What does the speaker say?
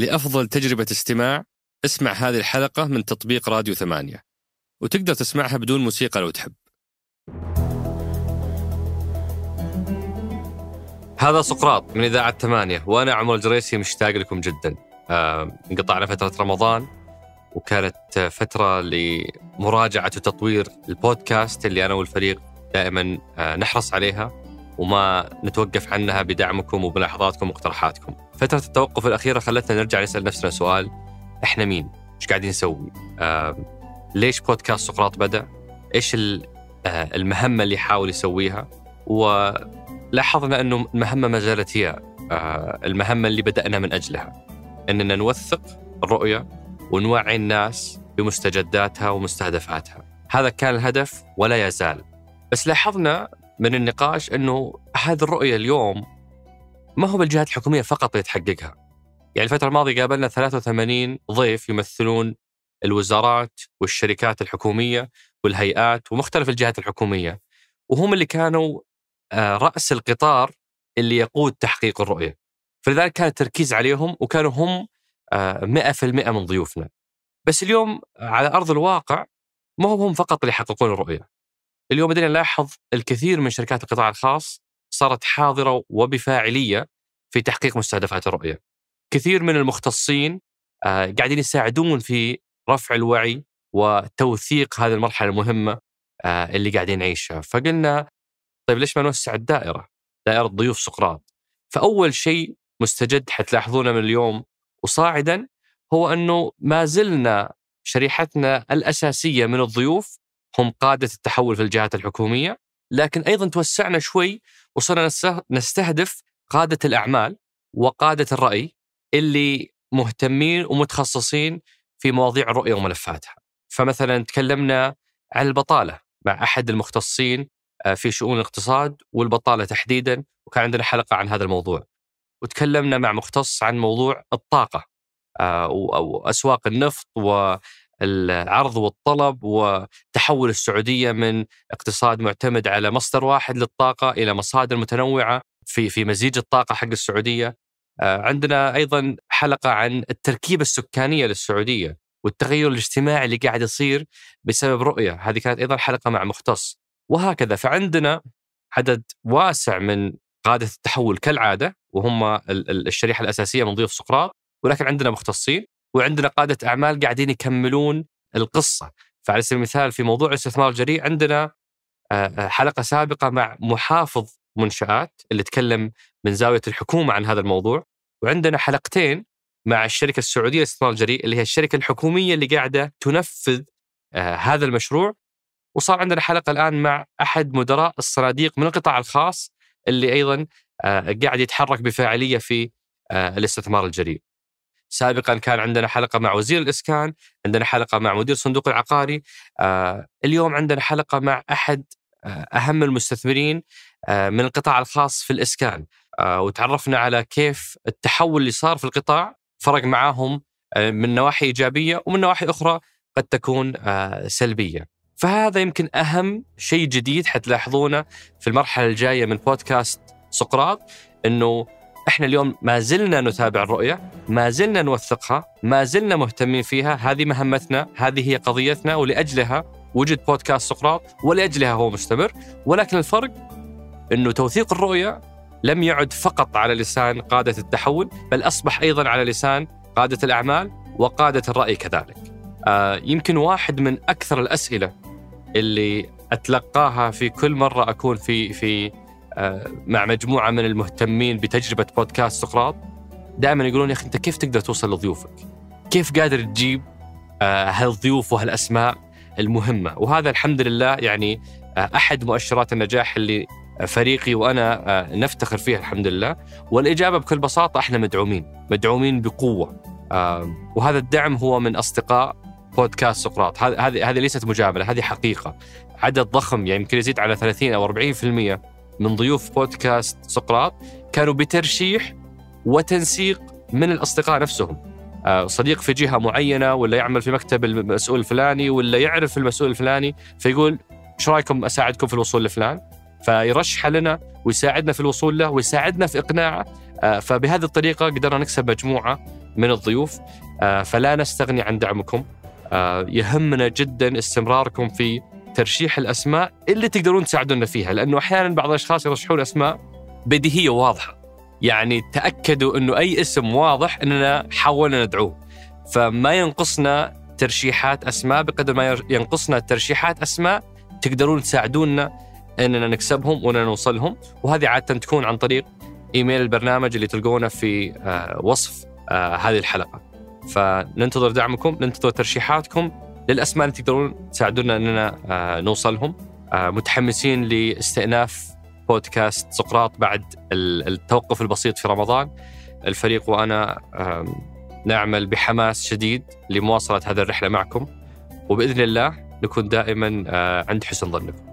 لأفضل تجربة استماع اسمع هذه الحلقة من تطبيق راديو ثمانية. وتقدر تسمعها بدون موسيقى لو تحب. هذا سقراط من إذاعة ثمانية وأنا عمر الجريسي مشتاق لكم جدا. آه، انقطعنا فترة رمضان وكانت فترة لمراجعة وتطوير البودكاست اللي أنا والفريق دائما آه، نحرص عليها. وما نتوقف عنها بدعمكم وبملاحظاتكم واقتراحاتكم. فترة التوقف الأخيرة خلتنا نرجع نسأل نفسنا سؤال إحنا مين؟ إيش قاعدين نسوي؟ آه ليش بودكاست سقراط بدأ؟ إيش آه المهمة اللي يحاول يسويها؟ ولاحظنا أنه المهمة ما زالت هي آه المهمة اللي بدأنا من أجلها. إننا نوثق الرؤية ونوعي الناس بمستجداتها ومستهدفاتها. هذا كان الهدف ولا يزال. بس لاحظنا من النقاش إنه هذه الرؤية اليوم ما هو بالجهات الحكومية فقط اللي تحققها. يعني الفترة الماضية قابلنا 83 ضيف يمثلون الوزارات والشركات الحكومية والهيئات ومختلف الجهات الحكومية وهم اللي كانوا آه، رأس القطار اللي يقود تحقيق الرؤية. فلذلك كان التركيز عليهم وكانوا هم 100% آه، من ضيوفنا. بس اليوم على أرض الواقع ما هم فقط اللي يحققون الرؤية. اليوم بدينا نلاحظ الكثير من شركات القطاع الخاص صارت حاضرة وبفاعلية في تحقيق مستهدفات الرؤية. كثير من المختصين آه، قاعدين يساعدون في رفع الوعي وتوثيق هذه المرحلة المهمة آه، اللي قاعدين نعيشها، فقلنا طيب ليش ما نوسع الدائرة؟ دائرة ضيوف سقراط. فأول شيء مستجد حتلاحظونه من اليوم وصاعدا هو أنه ما زلنا شريحتنا الأساسية من الضيوف هم قادة التحول في الجهات الحكومية لكن أيضا توسعنا شوي وصرنا نستهدف قادة الأعمال وقادة الرأي اللي مهتمين ومتخصصين في مواضيع الرؤية وملفاتها. فمثلا تكلمنا عن البطالة مع أحد المختصين آه، في شؤون الاقتصاد والبطالة تحديدا وكان عندنا حلقة عن هذا الموضوع. وتكلمنا مع مختص عن موضوع الطاقة آه، وأسواق النفط العرض والطلب وتحول السعودية من اقتصاد معتمد على مصدر واحد للطاقة إلى مصادر متنوعة في في مزيج الطاقة حق السعودية. آه، عندنا أيضا حلقة عن التركيبة السكانية للسعودية والتغير الاجتماعي اللي قاعد يصير بسبب رؤية، هذه كانت أيضا حلقة مع مختص. وهكذا فعندنا عدد واسع من قادة التحول كالعادة وهم الشريحة الأساسية من ضيوف سقراط ولكن عندنا مختصين وعندنا قادة أعمال قاعدين يكملون القصة فعلى سبيل المثال في موضوع الاستثمار الجريء عندنا آه، آه، حلقة سابقة مع محافظ منشآت اللي تكلم من زاوية الحكومة عن هذا الموضوع وعندنا حلقتين مع الشركة السعودية للاستثمار الجريء اللي هي الشركة الحكومية اللي قاعدة تنفذ آه، هذا المشروع وصار عندنا حلقة الآن مع أحد مدراء الصناديق من القطاع الخاص اللي أيضا قاعد يتحرك بفاعلية في الاستثمار الجريء. سابقا كان عندنا حلقة مع وزير الإسكان، عندنا حلقة مع مدير الصندوق العقاري، آه اليوم عندنا حلقة مع أحد آه أهم المستثمرين آه من القطاع الخاص في الإسكان، وتعرفنا على كيف التحول اللي صار في القطاع فرق معاهم من نواحي إيجابية ومن نواحي أخرى قد تكون سلبية. فهذا يمكن أهم شيء جديد حتلاحظونه في المرحلة الجاية من بودكاست سقراط إنه إحنا اليوم ما زلنا نتابع الرؤية، ما زلنا نوثقها، ما زلنا مهتمين فيها، هذه مهمتنا، هذه هي قضيتنا ولأجلها وجد بودكاست سقراط ولأجلها هو مستمر، ولكن الفرق إنه توثيق الرؤية لم يعد فقط على لسان قادة التحول، بل أصبح أيضا على لسان قادة الأعمال وقادة الرأي كذلك. آه يمكن واحد من أكثر الأسئلة اللي أتلقاها في كل مرة أكون في في مع مجموعة من المهتمين بتجربة بودكاست سقراط دائما يقولون يا أخي أنت كيف تقدر توصل لضيوفك؟ كيف قادر تجيب آه، هالضيوف وهالأسماء المهمة؟ وهذا الحمد لله يعني آه، أحد مؤشرات النجاح اللي فريقي وأنا نفتخر فيها الحمد لله والإجابة بكل بساطة إحنا مدعومين مدعومين بقوة وهذا الدعم هو من أصدقاء بودكاست سقراط هذه هذه ليست مجاملة هذه حقيقة عدد ضخم يعني يمكن يزيد على 30 أو 40% من ضيوف بودكاست سقراط كانوا بترشيح وتنسيق من الأصدقاء نفسهم. آه، صديق في جهة معينة ولا يعمل في مكتب المسؤول الفلاني ولا يعرف المسؤول الفلاني فيقول إيش رأيكم أساعدكم في الوصول لفلان؟ فيرشح لنا ويساعدنا في الوصول له ويساعدنا في إقناعه. فبهذه الطريقة قدرنا نكسب مجموعة من الضيوف. فلا نستغني عن دعمكم. يهمنا جدا استمراركم في ترشيح الأسماء اللي تقدرون تساعدونا فيها لأنه أحيانا بعض الأشخاص يرشحون أسماء بديهية واضحه يعني تأكدوا إنه أي اسم واضح إننا حاولنا ندعوه. فما ينقصنا ترشيحات أسماء بقدر ما ينقصنا ترشيحات أسماء تقدرون تساعدونا إننا نكسبهم وإننا نوصلهم. وهذه عادة تكون عن طريق إيميل البرنامج اللي تلقونه في آه، وصف آه، هذه الحلقة. فننتظر دعمكم ننتظر ترشيحاتكم. للأسماء اللي تقدرون تساعدونا إننا آه، نوصلهم. متحمسين لاستئناف بودكاست سقراط بعد التوقف البسيط في رمضان. الفريق وأنا نعمل بحماس شديد لمواصلة هذه الرحلة معكم. وبإذن الله نكون دائما عند حسن ظنكم.